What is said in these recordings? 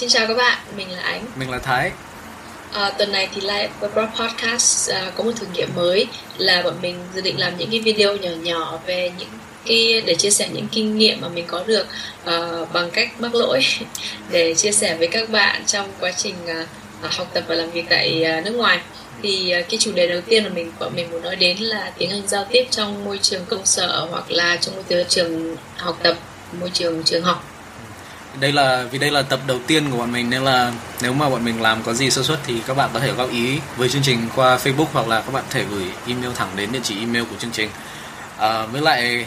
xin chào các bạn, mình là Ánh. Mình là Thái. À, tuần này thì Live Podcast à, có một thử nghiệm mới là bọn mình dự định làm những cái video nhỏ nhỏ về những cái để chia sẻ những kinh nghiệm mà mình có được uh, bằng cách mắc lỗi để chia sẻ với các bạn trong quá trình uh, học tập và làm việc tại uh, nước ngoài thì uh, cái chủ đề đầu tiên mà mình bọn mình muốn nói đến là tiếng Anh giao tiếp trong môi trường công sở hoặc là trong môi trường học tập môi trường trường học đây là vì đây là tập đầu tiên của bọn mình nên là nếu mà bọn mình làm có gì sơ suất thì các bạn có thể góp ý với chương trình qua Facebook hoặc là các bạn thể gửi email thẳng đến địa chỉ email của chương trình. À, với lại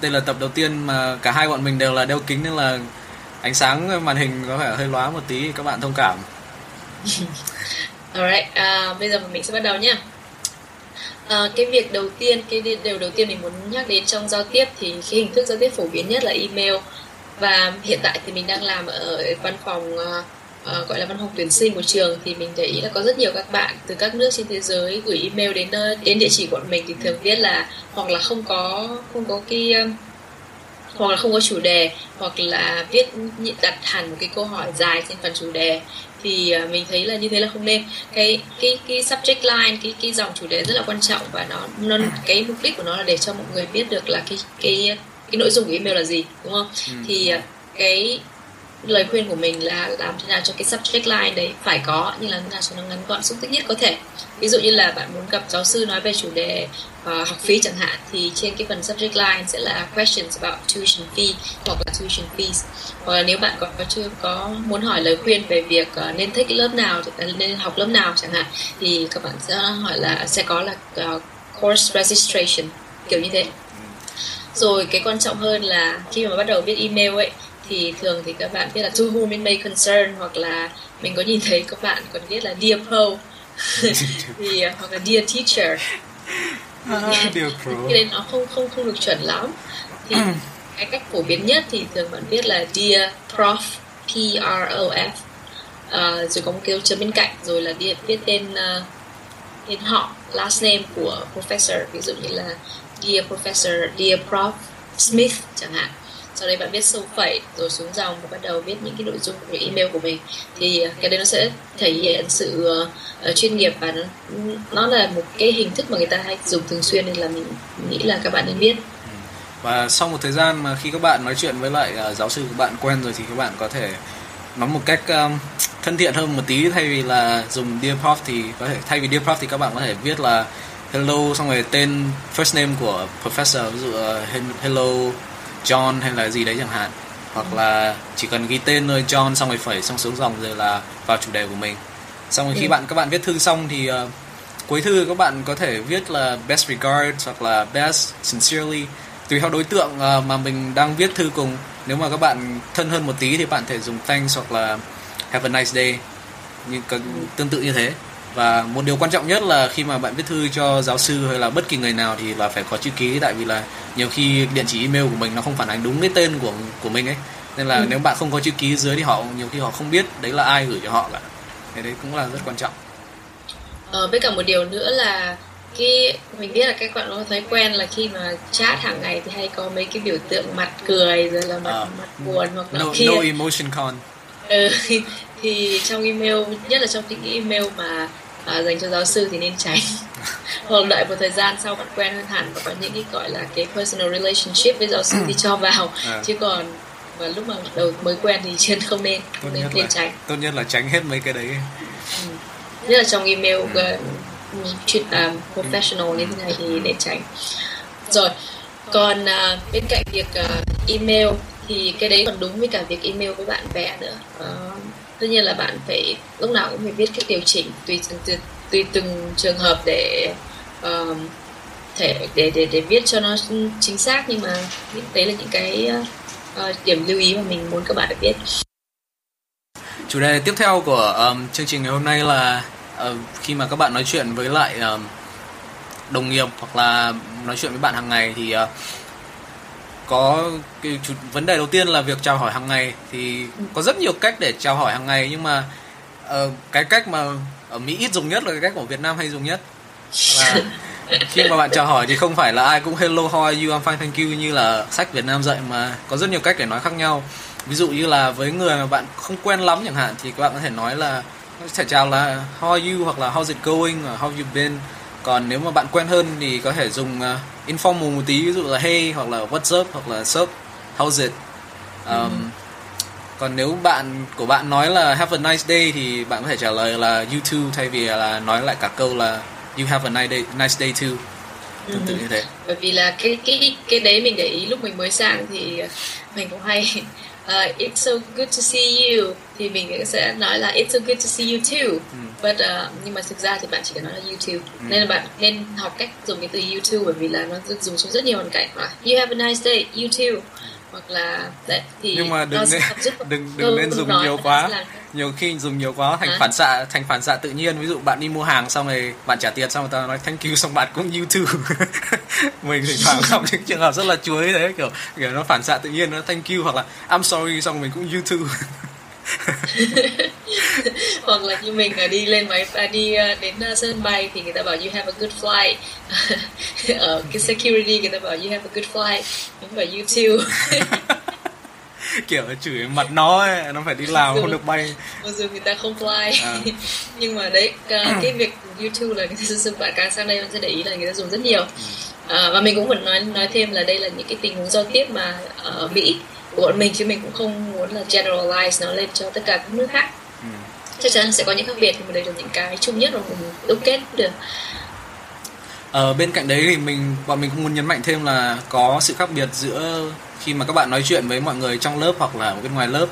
đây là tập đầu tiên mà cả hai bọn mình đều là đeo kính nên là ánh sáng màn hình có vẻ hơi lóa một tí các bạn thông cảm. Alright, à, bây giờ mình sẽ bắt đầu nhé. À, cái việc đầu tiên, cái điều đầu tiên mình muốn nhắc đến trong giao tiếp thì cái hình thức giao tiếp phổ biến nhất là email và hiện tại thì mình đang làm ở văn phòng uh, gọi là văn phòng tuyển sinh của trường. Thì mình để ý là có rất nhiều các bạn từ các nước trên thế giới gửi email đến đến địa chỉ của mình. Thì thường viết là hoặc là không có không có cái ờ, hoặc là không có chủ đề hoặc là viết đặt hẳn một cái câu hỏi dài trên phần chủ đề. Thì mình thấy là như thế là không nên. Cái cái cái subject line cái cái dòng chủ đề rất là quan trọng và nó nó cái mục đích của nó là để cho mọi người biết được là cái cái cái nội dung của email là gì đúng không? Ừ. thì à, cái lời khuyên của mình là làm thế nào cho cái subject line đấy phải có nhưng là thế nào cho nó ngắn gọn xúc tích nhất có thể. Ví dụ như là bạn muốn gặp giáo sư nói về chủ đề uh, học phí chẳng hạn thì trên cái phần subject line sẽ là questions about tuition fee hoặc là tuition fees. Hoặc là nếu bạn có, có chưa có muốn hỏi lời khuyên về việc uh, nên thích lớp nào nên học lớp nào chẳng hạn thì các bạn sẽ hỏi là sẽ có là uh, course registration kiểu như thế rồi cái quan trọng hơn là khi mà bắt đầu viết email ấy thì thường thì các bạn biết là to whom it may concern hoặc là mình có nhìn thấy các bạn còn viết là dear pro thì à, hoặc là dear teacher. Dear pro cái đấy nó không không không được chuẩn lắm. Thì cái cách phổ biến nhất thì thường bạn viết là dear prof p r o f. Uh, rồi có một cái chấm bên cạnh rồi là viết viết tên uh, tên họ last name của professor. Ví dụ như là Dear Professor, Dear Prof. Smith chẳng hạn. Sau đấy bạn viết sâu phẩy rồi xuống dòng và bắt đầu viết những cái nội dung về email của mình. Thì ờ, cái đấy nó sẽ thể hiện sự uh, chuyên nghiệp và nó nó là một cái hình thức mà người ta hay dùng thường xuyên nên là mình, nghĩ là các bạn nên biết ừ. và sau một thời gian mà khi các bạn nói chuyện với lại uh, giáo sư của bạn quen rồi thì các bạn có thể nói một cách um, thân thiện hơn một tí. Thay vì là dùng dear prof thì có thể thay vì dear prof thì các bạn có thể viết là hello xong rồi tên first name của professor ví dụ uh, hello John hay là gì đấy chẳng hạn. Hoặc là chỉ cần ghi tên thôi John xong rồi phẩy xong xuống dòng rồi là vào chủ đề của mình. Xong rồi khi ừ. bạn các bạn viết thư xong thì uh, cuối thư các bạn có thể viết là best regards hoặc là best sincerely. Tùy theo đối tượng uh, mà mình đang viết thư cùng. Nếu mà các bạn thân hơn một tí thì bạn thể dùng thanks hoặc là have a nice day. Như tương tự như thế và một điều quan trọng nhất là khi mà bạn viết thư cho giáo sư hay là bất kỳ người nào thì là phải có chữ ký tại vì là nhiều khi địa chỉ email của mình nó không phản ánh đúng cái tên của của mình ấy. Nên là ừ. nếu bạn không có chữ ký dưới thì họ nhiều khi họ không biết đấy là ai gửi cho họ cả thế đấy cũng là rất quan trọng. Ờ, với cả một điều nữa là cái mình biết là các bạn có thói quen là khi mà chat hàng ngày thì hay có mấy cái biểu tượng mặt cười rồi là mặt, uh, mặt buồn hoặc là no, kia. no emotion con. Ừ, thì trong email nhất là trong những email mà à, dành cho giáo sư thì nên tránh. Hoặc đợi một thời gian sau bạn quen hơn hẳn và có những cái gọi là cái personal relationship với giáo sư thì cho vào. À. chứ còn và lúc mà đầu mới quen thì trên không nên không nên, nên tránh. tốt nhất là tránh hết mấy cái đấy. Ừ. nhất là trong email uh, chuyện um, professional như thế này thì nên tránh. Rồi còn uh, bên cạnh việc uh, email thì cái đấy còn đúng với cả việc email với bạn bè nữa. Uh, tất nhiên là bạn phải lúc nào cũng phải biết cách điều chỉnh tùy tùy, tùy từng trường hợp để uh, thể để để để viết cho nó chính xác. Nhưng mà đấy là những cái uh, điểm lưu ý mà mình muốn các bạn được biết. Chủ đề tiếp theo của um, chương trình ngày hôm nay là uh, khi mà các bạn nói chuyện với lại um, đồng nghiệp hoặc là nói chuyện với bạn hàng ngày thì uh, có cái chủ, vấn đề đầu tiên là việc chào hỏi hàng ngày thì có rất nhiều cách để chào hỏi hàng ngày nhưng mà uh, cái cách mà ở Mỹ ít dùng nhất là cái cách của Việt Nam hay dùng nhất. Và khi mà bạn chào hỏi thì không phải là ai cũng hello how are you? I'm fine thank you. như là sách Việt Nam dạy mà có rất nhiều cách để nói khác nhau. Ví dụ như là với người mà bạn không quen lắm chẳng hạn thì các bạn có thể nói là có thể chào là how are you? hoặc là how's it going? Hoặc how you been còn nếu mà bạn quen hơn thì có thể dùng uh, informal một tí ví dụ là hey hoặc là what's up hoặc là sup how's it? Um, ừ. còn nếu bạn của bạn nói là have a nice day thì bạn có thể trả lời là you too thay vì là nói lại cả câu là you have a nice day nice day too. Tương tự như thế. Bởi vì là cái cái cái đấy mình để ý lúc mình mới sang thì mình cũng hay uh, it's so good to see you. Thì mình sẽ nói là it's so good to see you too. Ừ. but uh, nhưng mà thực ra thì bạn chỉ cần nói là you too. Ừ. nên là bạn nên học cách dùng cái từ you too bởi vì là nó dùng trong rất nhiều hoàn cảnh. Mà you have a nice day you too. Hoặc là đấy thì nhưng mà đừng nên, đừng đừng nên dùng nhiều quá nhiều khi dùng nhiều quá thành à? phản xạ thành phản xạ tự nhiên. Ví dụ bạn đi mua hàng xong rồi bạn trả tiền xong người ta nói thank you xong bạn cũng you too mình thì thoảng gặp những trường hợp rất là chuối đấy kiểu kiểu nó phản xạ tự nhiên nó thank you hoặc là I'm sorry xong mình cũng you too hoặc là như mình là đi lên máy à, đi à, đến uh, sân bay thì người ta bảo you have a good flight. Ở cái security người ta bảo you have a good flight. Mình bảo you too kiểu chửi mặt nó ấy, nó phải đi làm không được bay. mặc dù người ta không fly à. nhưng mà đấy cái việc YouTube là người ta sử dụng bạn càng sang đây bạn sẽ để ý là người ta dùng rất nhiều. À, và mình cũng muốn nói nói thêm là đây là những cái tình huống giao tiếp mà ở Mỹ của bọn mình chứ mình cũng không muốn là generalize nó lên cho tất cả các nước khác. Ừ. chắc chắn sẽ có những khác biệt nhưng mà đây là những cái chung nhất mà mình đúc kết được. Ở ờ, bên cạnh đấy thì mình bọn mình cũng muốn nhấn mạnh thêm là có sự khác biệt giữa khi mà các bạn nói chuyện với mọi người trong lớp hoặc là bên ngoài lớp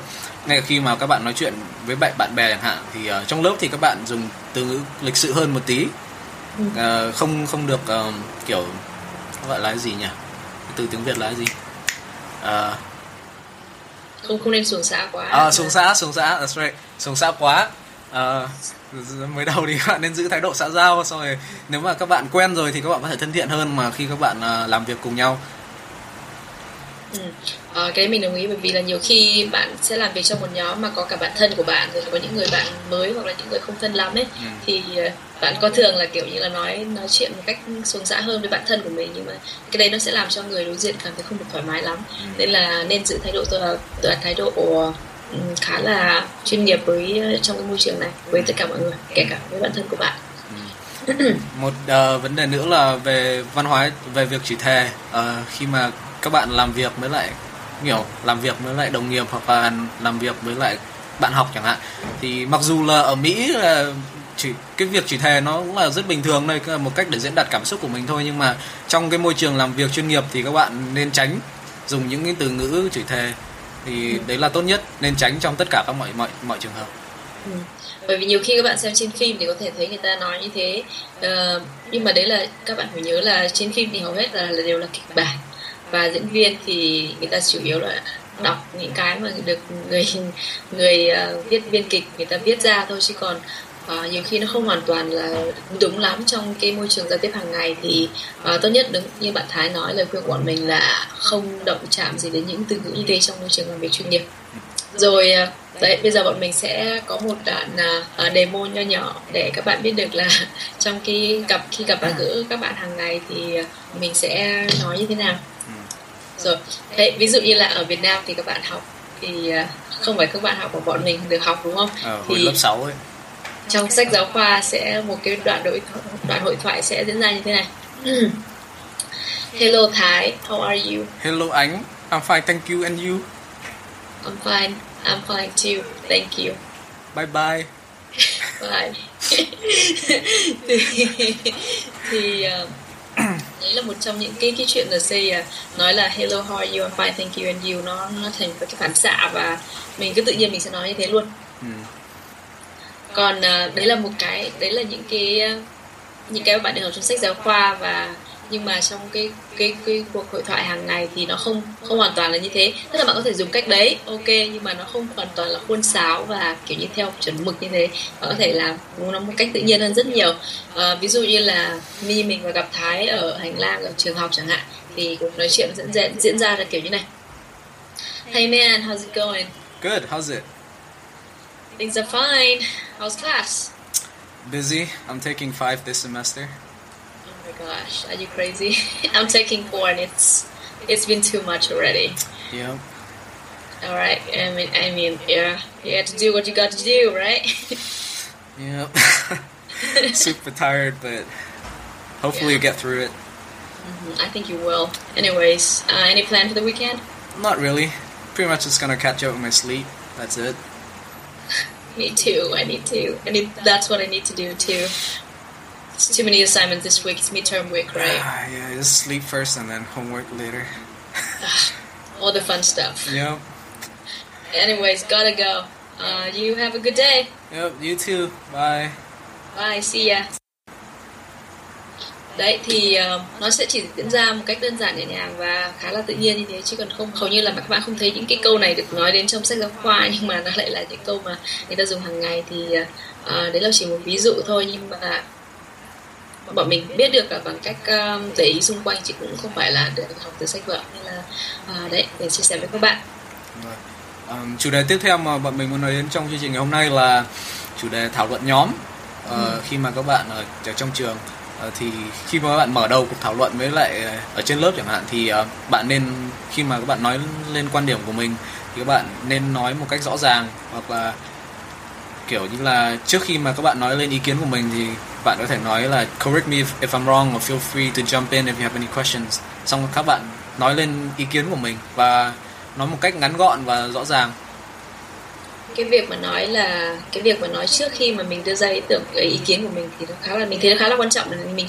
ngay khi mà các bạn nói chuyện với bạn bạn bè chẳng hạn thì uh, trong lớp thì các bạn dùng từ ngữ lịch sự hơn một tí. Uh, không không được uh, kiểu gọi là gì nhỉ? Từ tiếng việt là gì? Uh, không không nên xuống xã quá. À, xuống xã xuống xã that's right xuống xã quá. À, mới đầu thì các bạn nên giữ thái độ xã giao xong rồi nếu mà các bạn quen rồi thì các bạn có thể thân thiện hơn mà khi các bạn làm việc cùng nhau Ừ. À, cái mình đồng ý bởi vì là nhiều khi bạn sẽ làm việc trong một nhóm mà có cả bạn thân của bạn rồi có những người bạn mới hoặc là những người không thân lắm ấy ừ. thì ờ, bạn có thường là kiểu như là nói nói chuyện một cách xuống xã hơn với bạn thân của mình nhưng mà cái đấy nó sẽ làm cho người đối diện cảm thấy không được thoải mái lắm ừ. nên là nên giữ thái độ tôi là thái độ ừ, khá là chuyên nghiệp với trong cái môi trường này với tất cả mọi người kể cả với bản thân của bạn một uh, vấn đề nữa là về văn hóa về việc chỉ thề uh, khi mà các bạn làm việc với lại kiểu làm việc với lại đồng nghiệp hoặc là làm việc với lại bạn học chẳng hạn. Thì mặc dù là ở Mỹ là chỉ cái việc chỉ thề nó cũng là rất bình thường đây một cách để diễn đạt cảm xúc của mình thôi. Nhưng mà trong cái môi trường làm việc chuyên nghiệp thì các bạn nên tránh dùng những cái từ ngữ chỉ thề. Thì ừ. đấy là tốt nhất nên tránh trong tất cả các mọi mọi mọi trường hợp. Ừ. bởi vì nhiều khi các bạn xem trên phim thì có thể thấy người ta nói như thế. Uh, nhưng mà đấy là các bạn phải nhớ là trên phim thì hầu hết là, là đều là kịch bản và diễn viên thì người ta chủ yếu là đọc những cái mà được người người uh, viết biên kịch người ta viết ra thôi. Chứ còn uh, nhiều khi nó không hoàn toàn là đúng lắm trong cái môi trường giao tiếp hàng ngày thì uh, tốt nhất đúng như bạn Thái nói lời khuyên của bọn mình là không động chạm gì đến những từ ngữ như thế trong môi trường làm việc chuyên nghiệp. Rồi uh, đấy bây giờ bọn mình sẽ có một đoạn uh, demo nho nhỏ để các bạn biết được là trong cái gặp khi gặp và gỡ các bạn hàng ngày thì mình sẽ nói như thế nào rồi đấy ví dụ như là ở Việt Nam thì các bạn học thì à, không phải các bạn học của bọn mình được học đúng không ờ, hồi thì lớp 6 ấy trong sách giáo khoa sẽ một cái đoạn đối đoạn hội thoại sẽ diễn ra như thế này Hello Thái, how are you? Hello Ánh, I'm fine, thank you and you? I'm fine, I'm fine too, thank you. Bye bye. bye. thì thì uh, đấy là một trong những cái cái chuyện là say à, nói là hello how are you? I'm fine thank you and you? Nó nó thành cái phản xạ và mình cứ tự nhiên mình sẽ nói như thế luôn. Ừ. còn uh, đấy là một cái đấy là những cái à, những cái bạn được học trong sách giáo khoa và nhưng mà trong cái cái cái cuộc hội thoại hàng ngày thì nó không không hoàn toàn là như thế tức là bạn có thể dùng cách đấy ok nhưng mà nó không hoàn toàn là khuôn sáo và kiểu như theo chuẩn mực như thế bạn có thể làm nó một cách tự nhiên hơn rất nhiều à, ví dụ như là mi mình và gặp thái ở hành lang ở trường học chẳng hạn thì cuộc nói chuyện diễn diễn diễn ra là kiểu như này Hey man, how's it going? Good. How's it? Things are fine. How's class? Busy. I'm taking five this semester. My gosh, are you crazy? I'm taking four and it's it's been too much already. Yeah. All right. I mean, I mean, yeah, you have to do what you got to do, right? yeah. Super tired, but hopefully you get through it. Mhm, I think you will. Anyways, uh, any plan for the weekend? Not really. Pretty much just gonna catch up with my sleep. That's it. Me too. I need to. I need. That's what I need to do too. It's too many assignments this week. It's midterm week, right? Ah, yeah, just sleep first and then homework later. All the fun stuff. Yep. Anyways, gotta go. Uh, you have a good day. Yep. You too. Bye. Bye. See ya. Đấy thì uh, nó sẽ chỉ diễn ra một cách đơn giản nhẹ nhàng và khá là tự nhiên như thế chứ còn không hầu như là các bạn không thấy những cái câu này được nói đến trong sách giáo khoa nhưng mà nó lại là những câu mà người ta dùng hàng ngày thì uh, đấy là chỉ một ví dụ thôi nhưng mà bọn mình biết được là bằng cách um, để ý xung quanh chứ cũng không phải là được học từ sách vở nên là uh, đấy để chia sẻ với các bạn. Ờm, chủ đề tiếp theo mà bọn mình muốn nói đến trong chương trình ngày hôm nay là chủ đề thảo luận nhóm. Ờ, Khi mà các bạn ở, trong trường ờ, thì khi mà các bạn mở đầu cuộc thảo luận với lại ờ, ở trên lớp chẳng hạn thì ờ, bạn nên khi mà các bạn nói lên quan điểm của mình thì các bạn nên nói một cách rõ ràng hoặc là kiểu như là trước khi mà các bạn nói lên ý kiến của mình thì bạn có thể nói là correct me if, if I'm wrong or feel free to jump in if you have any questions. Xong các bạn nói lên ý kiến của mình và nói một cách ngắn gọn và rõ ràng cái việc mà nói là cái việc mà nói trước khi mà mình đưa ra ý tưởng cái ý kiến của mình thì nó khá là mình thấy nó khá là quan trọng là mình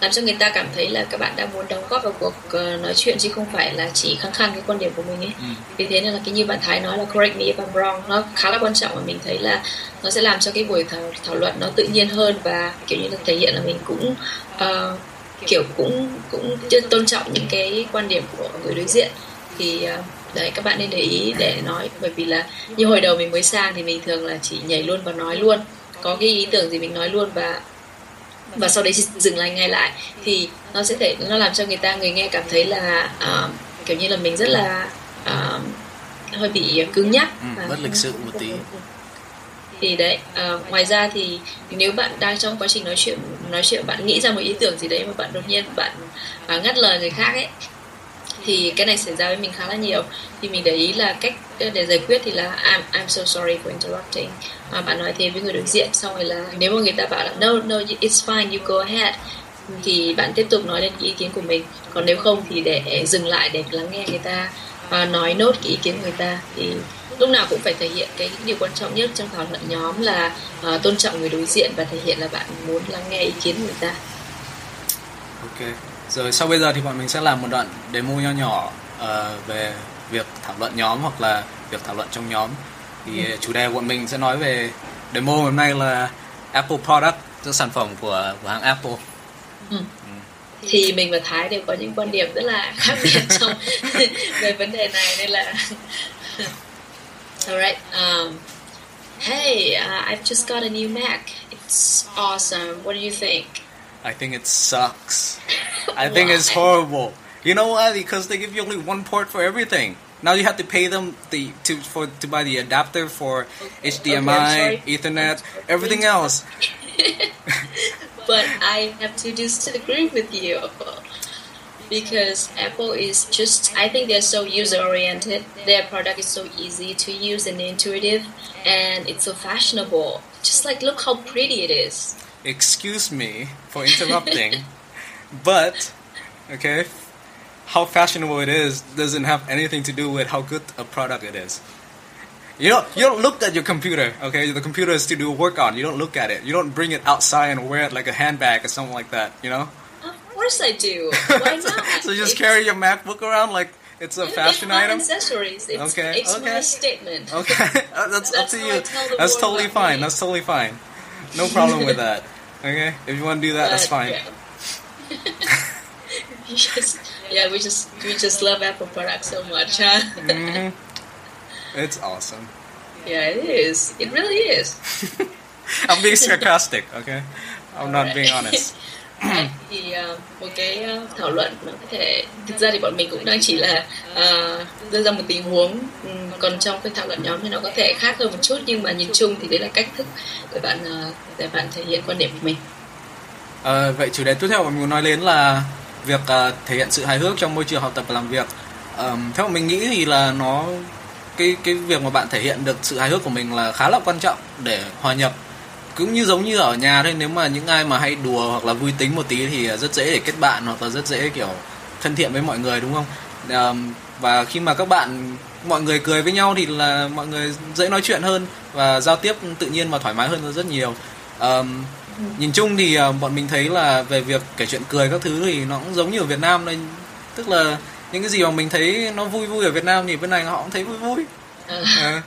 làm cho người ta cảm thấy là các bạn đang muốn đóng góp vào cuộc ờ, nói chuyện chứ không phải là chỉ khăng khăng cái quan điểm của mình ấy Ừ. vì thế nên là cái như bạn Thái nói là correct me if I'm wrong nó khá là quan trọng và mình thấy là nó sẽ làm cho cái buổi thảo, thảo luận nó tự nhiên hơn và kiểu như là thể hiện là mình cũng ờ, kiểu cũng cũng tôn trọng những cái quan điểm của người đối diện thì ờ, đấy các bạn nên để ý để nói bởi vì là như hồi đầu mình mới sang thì mình thường là chỉ nhảy luôn và nói luôn. Có cái ý tưởng gì mình nói luôn và và sau đấy dừng lại ngay lại. Thì nó sẽ thể nó làm cho người ta người nghe cảm thấy là ờ, kiểu như là mình rất là ờ, hơi bị cứng nhắc. Ừ, và bất lịch sự một tí. thì đấy ờ, ngoài ra thì nếu bạn đang trong quá trình nói chuyện nói chuyện bạn nghĩ ra một ý tưởng gì đấy mà bạn đột nhiên bạn à, ngắt lời người khác ấy thì cái này xảy ra với mình khá là nhiều. Thì mình để ý là cách ờ, để giải quyết thì là I'm, I'm so sorry for interrupting. À, bạn nói thế với người đối diện xong rồi là nếu mà người ta bảo là no no it's fine you go ahead. Thì bạn tiếp tục nói lên cái ý kiến của mình. Còn nếu không thì để dừng lại để lắng nghe người ta và nói nốt cái ý kiến của người ta. Thì lúc nào cũng phải thể hiện cái điều quan trọng nhất trong thảo luận nhóm là uh, tôn trọng người đối diện và thể hiện là bạn muốn lắng nghe ý kiến của người ta. Ok. Rồi sau bây giờ thì bọn mình sẽ làm một đoạn demo nho nhỏ ờ, về việc thảo luận nhóm hoặc là việc thảo luận trong nhóm. Thì Ừ. chủ đề của bọn mình sẽ nói về demo hôm nay là Apple product, tức sản phẩm của của hãng Apple. thì mình và Thái đều có những quan điểm rất là khác biệt trong về vấn đề này nên là alright um, hey uh, I've just got a new Mac it's awesome what do you think I think it sucks. I think it's horrible. You know why? Because they give you only one port for everything. Now you have to pay them the to for to buy the adapter for HDMI, Okay, Ethernet, everything else. but I have to disagree with you because Apple is just I think they're so user oriented. Their product is so easy to use and intuitive and it's so fashionable. Just like look how pretty it is. Excuse me for interrupting, but okay, how fashionable it is doesn't have anything to do with how good a product it is. You don't you don't look at your computer, okay? The computer is to do work on. You don't look at it. You don't bring it outside and wear it like a handbag or something like that. You know? Of course I do. Why not? so you just carry your MacBook around like it's a fashion item. Accessories. It's, Okay, it's okay. my statement. Okay, Uh, that's, up to you. I tell the That's totally fine. me. That's totally fine. No problem with that. Okay, if you want to do that, that's fine. Yeah. Just, yeah, we just we just love Apple products so much, huh? hmm It's awesome. yeah, it is. It really is. I'm being sarcastic. Okay, I'm not Alright. being honest. Thì ờ, một cái ờ, thảo luận nó có thể thực ra thì bọn mình cũng đang chỉ là ờ, đưa ra một tình huống Ừm, còn trong cái thảo luận nhóm thì nó có thể khác hơn một chút nhưng mà nhìn chung thì đấy là cách thức để bạn ờ, để bạn thể hiện quan điểm của mình À, vậy chủ đề tiếp theo mà mình muốn nói đến là việc uh, thể hiện sự hài hước trong môi trường học tập và làm việc. Um, theo mình nghĩ thì là nó cái cái việc mà bạn thể hiện được sự hài hước của mình là khá là quan trọng để hòa nhập. Cũng như giống như ở nhà thôi nếu mà những ai mà hay đùa hoặc là vui tính một tí thì ờ, rất dễ để kết bạn hoặc là rất dễ kiểu thân thiện với mọi người đúng không? Um, và khi mà các bạn mọi người cười với nhau thì là mọi người dễ nói chuyện hơn và giao tiếp tự nhiên và thoải mái hơn rất nhiều. Um, nhìn chung thì uh, bọn mình thấy là về việc kể chuyện cười các thứ thì nó cũng giống như ở Việt Nam đây tức là những cái gì mà mình thấy nó vui vui ở Việt Nam thì bên này họ cũng thấy vui vui à. À.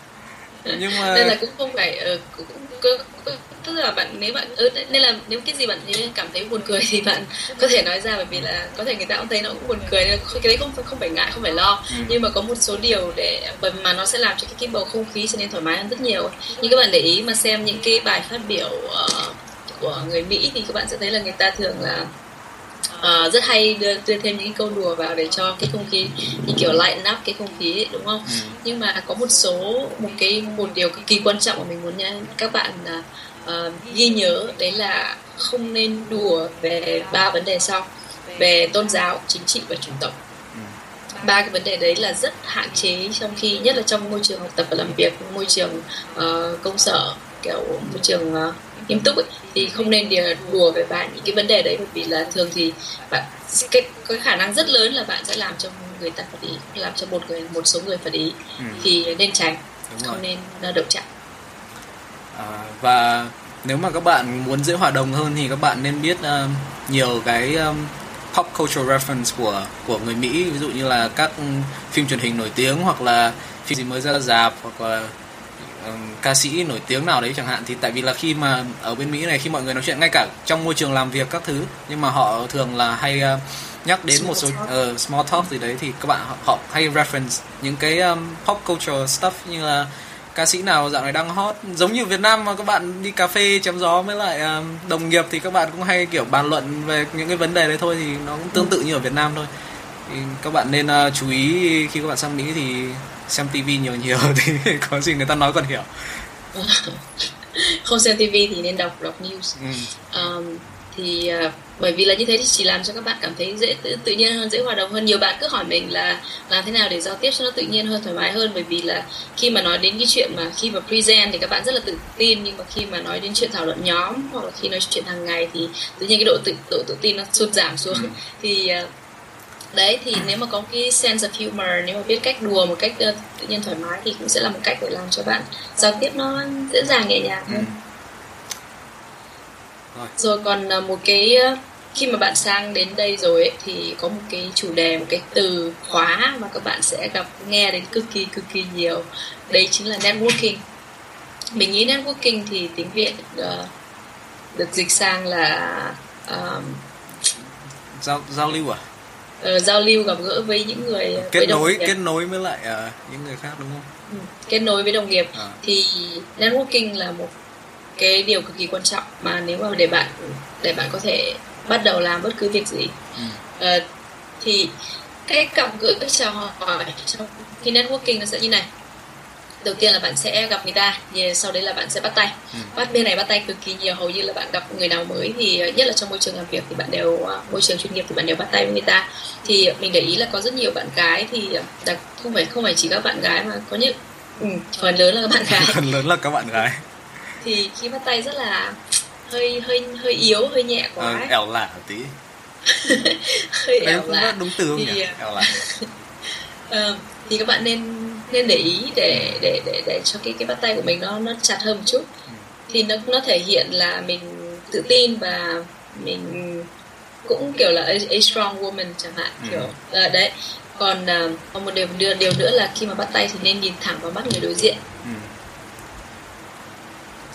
nhưng mà nên là cũng không phải uh, cũng, cũng, cũng, tức là bạn nếu bạn ừ, nên là nếu cái gì bạn cảm thấy buồn cười thì bạn có thể nói ra bởi vì là có thể người ta cũng thấy nó cũng buồn cười nên cái đấy không không phải ngại không phải lo ừ. nhưng mà có một số điều để mà nó sẽ làm cho cái, cái bầu không khí trở nên thoải mái hơn rất nhiều như các bạn để ý mà xem những cái bài phát biểu uh, của người Mỹ thì các bạn sẽ thấy là người ta thường là uh, rất hay đưa đưa thêm những câu đùa vào để cho cái không khí như kiểu lighten up cái không khí ấy, đúng không? Ừ. Nhưng mà có một số một cái một điều cực kỳ quan trọng mà mình muốn nhắn các bạn uh, ghi nhớ đấy là không nên đùa về ba vấn đề sau về tôn giáo chính trị và chủng tộc ừ. ba cái vấn đề đấy là rất hạn chế trong khi nhất là trong môi trường học tập và làm việc môi trường uh, công sở kiểu môi trường uh, nghiêm túc ấy, thì không nên đùa về bạn những cái vấn đề đấy bởi vì là thường thì bạn cái, cái khả năng rất lớn là bạn sẽ làm cho người ta phật ý làm cho một người một số người phật ý ừ. thì nên tránh không nên động chạm à, và nếu mà các bạn muốn dễ hòa đồng hơn thì các bạn nên biết uh, nhiều cái um, pop culture reference của của người Mỹ ví dụ như là các phim truyền hình nổi tiếng hoặc là phim gì mới ra rạp hoặc là ca sĩ nổi tiếng nào đấy chẳng hạn thì tại vì là khi mà ở bên Mỹ này khi mọi người nói chuyện ngay cả trong môi trường làm việc các thứ nhưng mà họ thường là hay uh, nhắc đến một số uh, small talk gì đấy thì các bạn họ, họ hay reference những cái um, pop culture stuff như là ca sĩ nào dạo này đang hot giống như Việt Nam mà các bạn đi cà phê chém gió với lại uh, đồng nghiệp thì các bạn cũng hay kiểu bàn luận về những cái vấn đề đấy thôi thì nó cũng tương tự như ở Việt Nam thôi. Thì các bạn nên uh, chú ý khi các bạn sang Mỹ thì xem tivi nhiều nhiều thì có gì người ta nói còn hiểu. Không xem tivi thì nên đọc đọc news. Ừ. um, thì uh, bởi vì là như thế thì chỉ làm cho các bạn cảm thấy dễ tự, tự nhiên hơn dễ hòa đồng hơn. Nhiều bạn cứ hỏi mình là làm thế nào để giao tiếp cho nó tự nhiên hơn thoải mái hơn. Bởi vì là khi mà nói đến cái chuyện mà khi mà present thì các bạn rất là tự tin nhưng mà khi mà nói đến chuyện thảo luận nhóm hoặc là khi nói chuyện hàng ngày thì tự nhiên cái độ tự độ tự tin nó sụt giảm xuống. Ừ. thì uh, đấy thì nếu mà có cái sense of humor nếu mà biết cách đùa một cách uh, tự nhiên thoải mái thì cũng sẽ là một cách để làm cho bạn giao tiếp nó dễ dàng nhẹ nhàng hơn ừ. rồi. rồi còn uh, một cái uh, khi mà bạn sang đến đây rồi ấy, thì có một cái chủ đề một cái từ khóa mà các bạn sẽ gặp nghe đến cực kỳ cực kỳ nhiều đấy chính là networking mình nghĩ networking thì tiếng việt uh, được dịch sang là um, giao giao lưu à uh, giao lưu gặp gỡ với những người kết với nối kết nối với lại uh, những người khác đúng không? Ừ, kết nối với đồng nghiệp à. thì networking là một cái điều cực kỳ quan trọng mà nếu mà để bạn để bạn có thể bắt đầu làm bất cứ việc gì ừ. uh, thì cái gặp gỡ cái chào hỏi trong khi networking nó sẽ như này đầu tiên là bạn sẽ gặp người ta sau đấy là bạn sẽ bắt tay. Ừ. bắt bên này bắt tay cực kỳ nhiều hầu như là bạn gặp người nào mới thì nhất là trong môi trường làm việc thì bạn đều ờ, môi trường chuyên nghiệp thì bạn đều bắt tay với người ta. Thì mình để ý là có rất nhiều bạn gái thì đặc không phải không phải chỉ các bạn gái mà có những ừ, phần lớn là các bạn gái. Phần lớn là các bạn gái. Thì khi bắt tay rất là hơi hơi hơi yếu hơi nhẹ quá. À, ẻo lả tí. Hơi ẻo lả. đúng từ không thì, nhỉ ẻo lả. uh, thì các bạn nên nên để ý để để để để cho cái cái bắt tay của mình nó nó chặt hơn một chút ừ. thì nó nó thể hiện là mình tự tin và mình cũng kiểu là a, a strong woman chẳng hạn ừ. kiểu uh, đấy còn còn một điều điều điều nữa là khi mà bắt tay thì nên nhìn thẳng vào mắt người đối diện ừ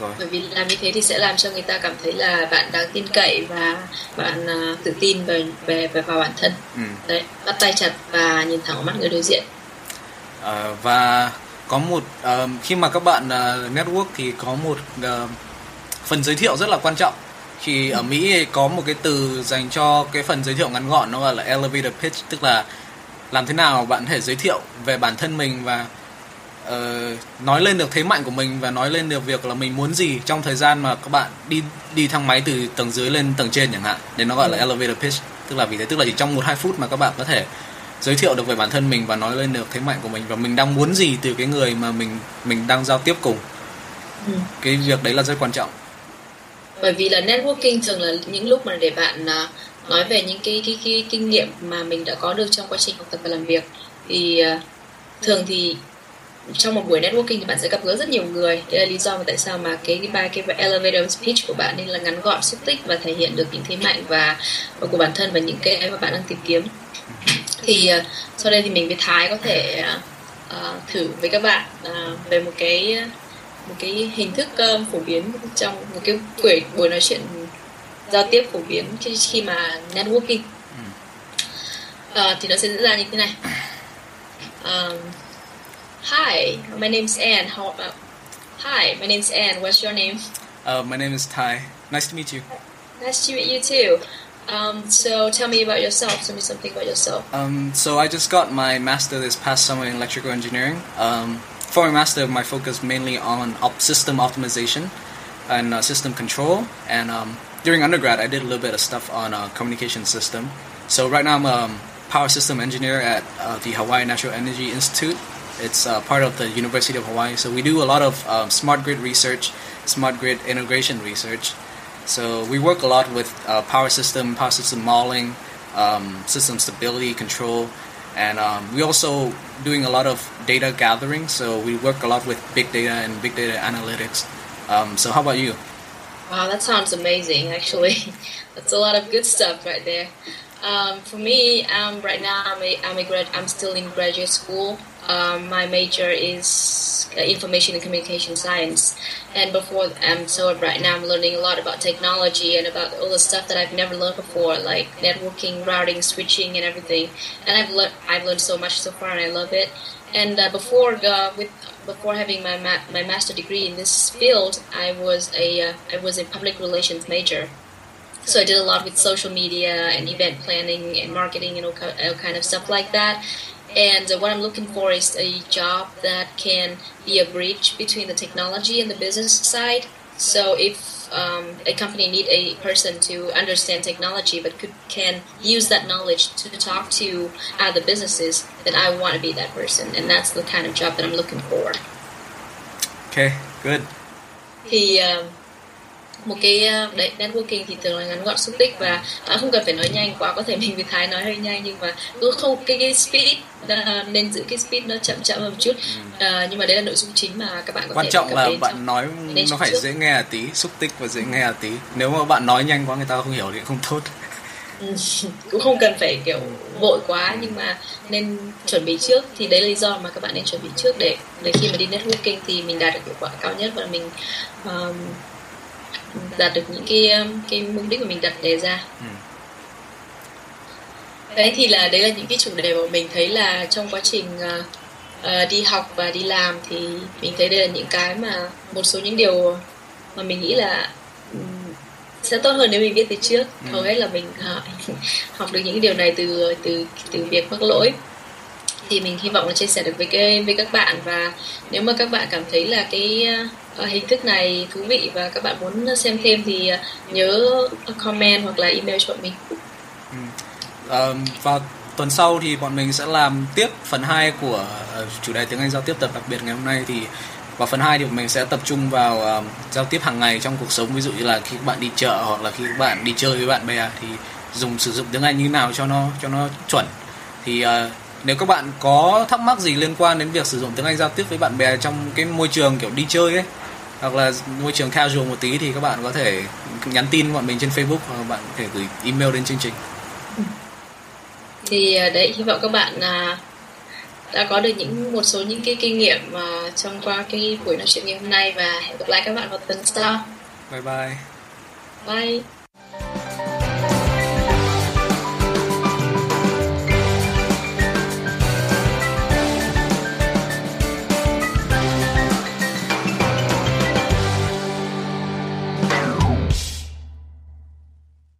rồi. bởi vì làm như thế thì sẽ làm cho người ta cảm thấy là bạn đáng tin cậy và bạn uh, tự tin về về về vào bản thân ừ. đấy bắt tay chặt và nhìn thẳng vào mắt người đối diện à, và có một uh, khi mà các bạn uh, network thì có một uh, phần giới thiệu rất là quan trọng thì ở Mỹ có một cái từ dành cho cái phần giới thiệu ngắn gọn nó gọi là elevator pitch tức là làm thế nào bạn có thể giới thiệu về bản thân mình và uh, nói lên được thế mạnh của mình và nói lên được việc là mình muốn gì trong thời gian mà các bạn đi đi thang máy từ tầng dưới lên tầng trên chẳng hạn để nó gọi là ừ. elevator pitch tức là vì thế tức là chỉ trong một hai phút mà các bạn có thể giới thiệu được về bản thân mình và nói lên được thế mạnh của mình và mình đang muốn gì từ cái người mà mình mình đang giao tiếp cùng. Ừ. cái việc đấy là rất quan trọng. Bởi vì là networking thường là những lúc mà để bạn uh, nói về những cái, cái cái kinh nghiệm mà mình đã có được trong quá trình học tập và làm việc. Thì uh, thường thì trong một buổi networking thì bạn sẽ gặp gỡ rất nhiều người. Đây là lý do mà tại sao mà cái ba cái elevator speech của bạn nên là ngắn gọn xúc tích và thể hiện được những thế mạnh và, và của bản thân và những cái mà bạn đang tìm kiếm. Thì uh, sau đây thì mình với Thái có thể uh, thử với các bạn uh, về một cái một cái hình thức uh, phổ biến trong một cái buổi buổi nói chuyện giao tiếp phổ biến khi, khi mà networking. Uh, thì nó sẽ diễn ra như thế này. Um, Hi, my name's Anne. How, uh, hi, my name's Anne. What's your name? Uh, my name is Ty. Nice to meet you. Nice to meet you too. Um, so tell me about yourself. Tell me something about yourself. Um, so I just got my master this past summer in electrical engineering. Um, for my master, my focus mainly on op- system optimization and uh, system control. And um, during undergrad, I did a little bit of stuff on uh, communication system. So right now, I'm a power system engineer at uh, the Hawaii Natural Energy Institute it's uh, part of the University of Hawaii. So we do a lot of um, smart grid research, smart grid integration research. So we work a lot with uh, power system, power system modeling, um, system stability control, and um, we also doing a lot of data gathering. So we work a lot with big data and big data analytics. Um, so how about you? Wow, that sounds amazing. Actually, that's a lot of good stuff right there. Um, for me, um, right now I'm a, I'm a grad, I'm still in graduate school. Um, my major is uh, information and communication science, and before um, so right now I'm learning a lot about technology and about all the stuff that I've never learned before, like networking, routing, switching, and everything. And I've learned I've learned so much so far, and I love it. And uh, before uh, with before having my ma- my master degree in this field, I was a uh, I was a public relations major. So I did a lot with social media and event planning and marketing and all kind of stuff like that. And what I'm looking for is a job that can be a bridge between the technology and the business side. So if um, a company need a person to understand technology but could, can use that knowledge to talk to other businesses, then I want to be that person, and that's the kind of job that I'm looking for. Okay, good. Thì um, một cái ờ, đấy networking thì thường là ngắn gọn xúc tích và à, không cần phải nói nhanh quá có thể mình với thái nói hơi nhanh nhưng mà cứ không cái cái speed uh, nên giữ cái speed nó chậm chậm hơn một chút. Uh, nhưng mà đấy là nội dung chính mà các bạn có quan thể trọng là bạn nói nó phải trước. dễ nghe tí xúc tích và dễ nghe tí. Nếu mà bạn nói nhanh quá người ta không hiểu thì không tốt. Ừ, cũng không cần phải kiểu vội quá nhưng mà nên chuẩn bị trước. Thì đấy là lý do mà các bạn nên chuẩn bị trước để để khi mà đi networking thì mình đạt được hiệu quả cao nhất và mình um, đạt được những cái um, cái mục đích của mình đặt đề ra ừ. đấy thì là đấy là những cái chủ đề mà mình thấy là trong quá trình uh, đi học và đi làm thì mình thấy đây là những cái mà một số những điều mà mình nghĩ là um, sẽ tốt hơn nếu mình biết từ trước ừ. hầu hết là mình uh, học được những điều này từ từ từ việc mắc lỗi thì mình hy vọng là chia sẻ được với cái với các bạn và nếu mà các bạn cảm thấy là cái Ờ, hình thức này thú vị và các bạn muốn xem thêm thì ờ, nhớ comment hoặc là email cho bọn mình. Ừ. Và tuần sau thì bọn mình sẽ làm tiếp phần 2 của ờ, chủ đề tiếng Anh giao tiếp tập đặc biệt ngày hôm nay thì và phần 2 thì bọn mình sẽ tập trung vào um, giao tiếp hàng ngày trong cuộc sống ví dụ như là khi các bạn đi chợ hoặc là khi các bạn đi chơi với bạn bè thì dùng sử dụng tiếng Anh như nào cho nó cho nó chuẩn thì uh, nếu các bạn có thắc mắc gì liên quan đến việc sử dụng tiếng Anh giao tiếp với bạn bè trong cái môi trường kiểu đi chơi ấy hoặc là môi trường casual một tí thì các bạn có thể nhắn tin bọn mình trên Facebook hoặc bạn có thể gửi email đến chương trình. Thì à, đấy hy vọng các bạn à, đã có được những một số những cái kinh nghiệm mà trong qua cái buổi nói chuyện ngày hôm nay và hẹn gặp lại các bạn vào tuần sau. Bye bye. Bye.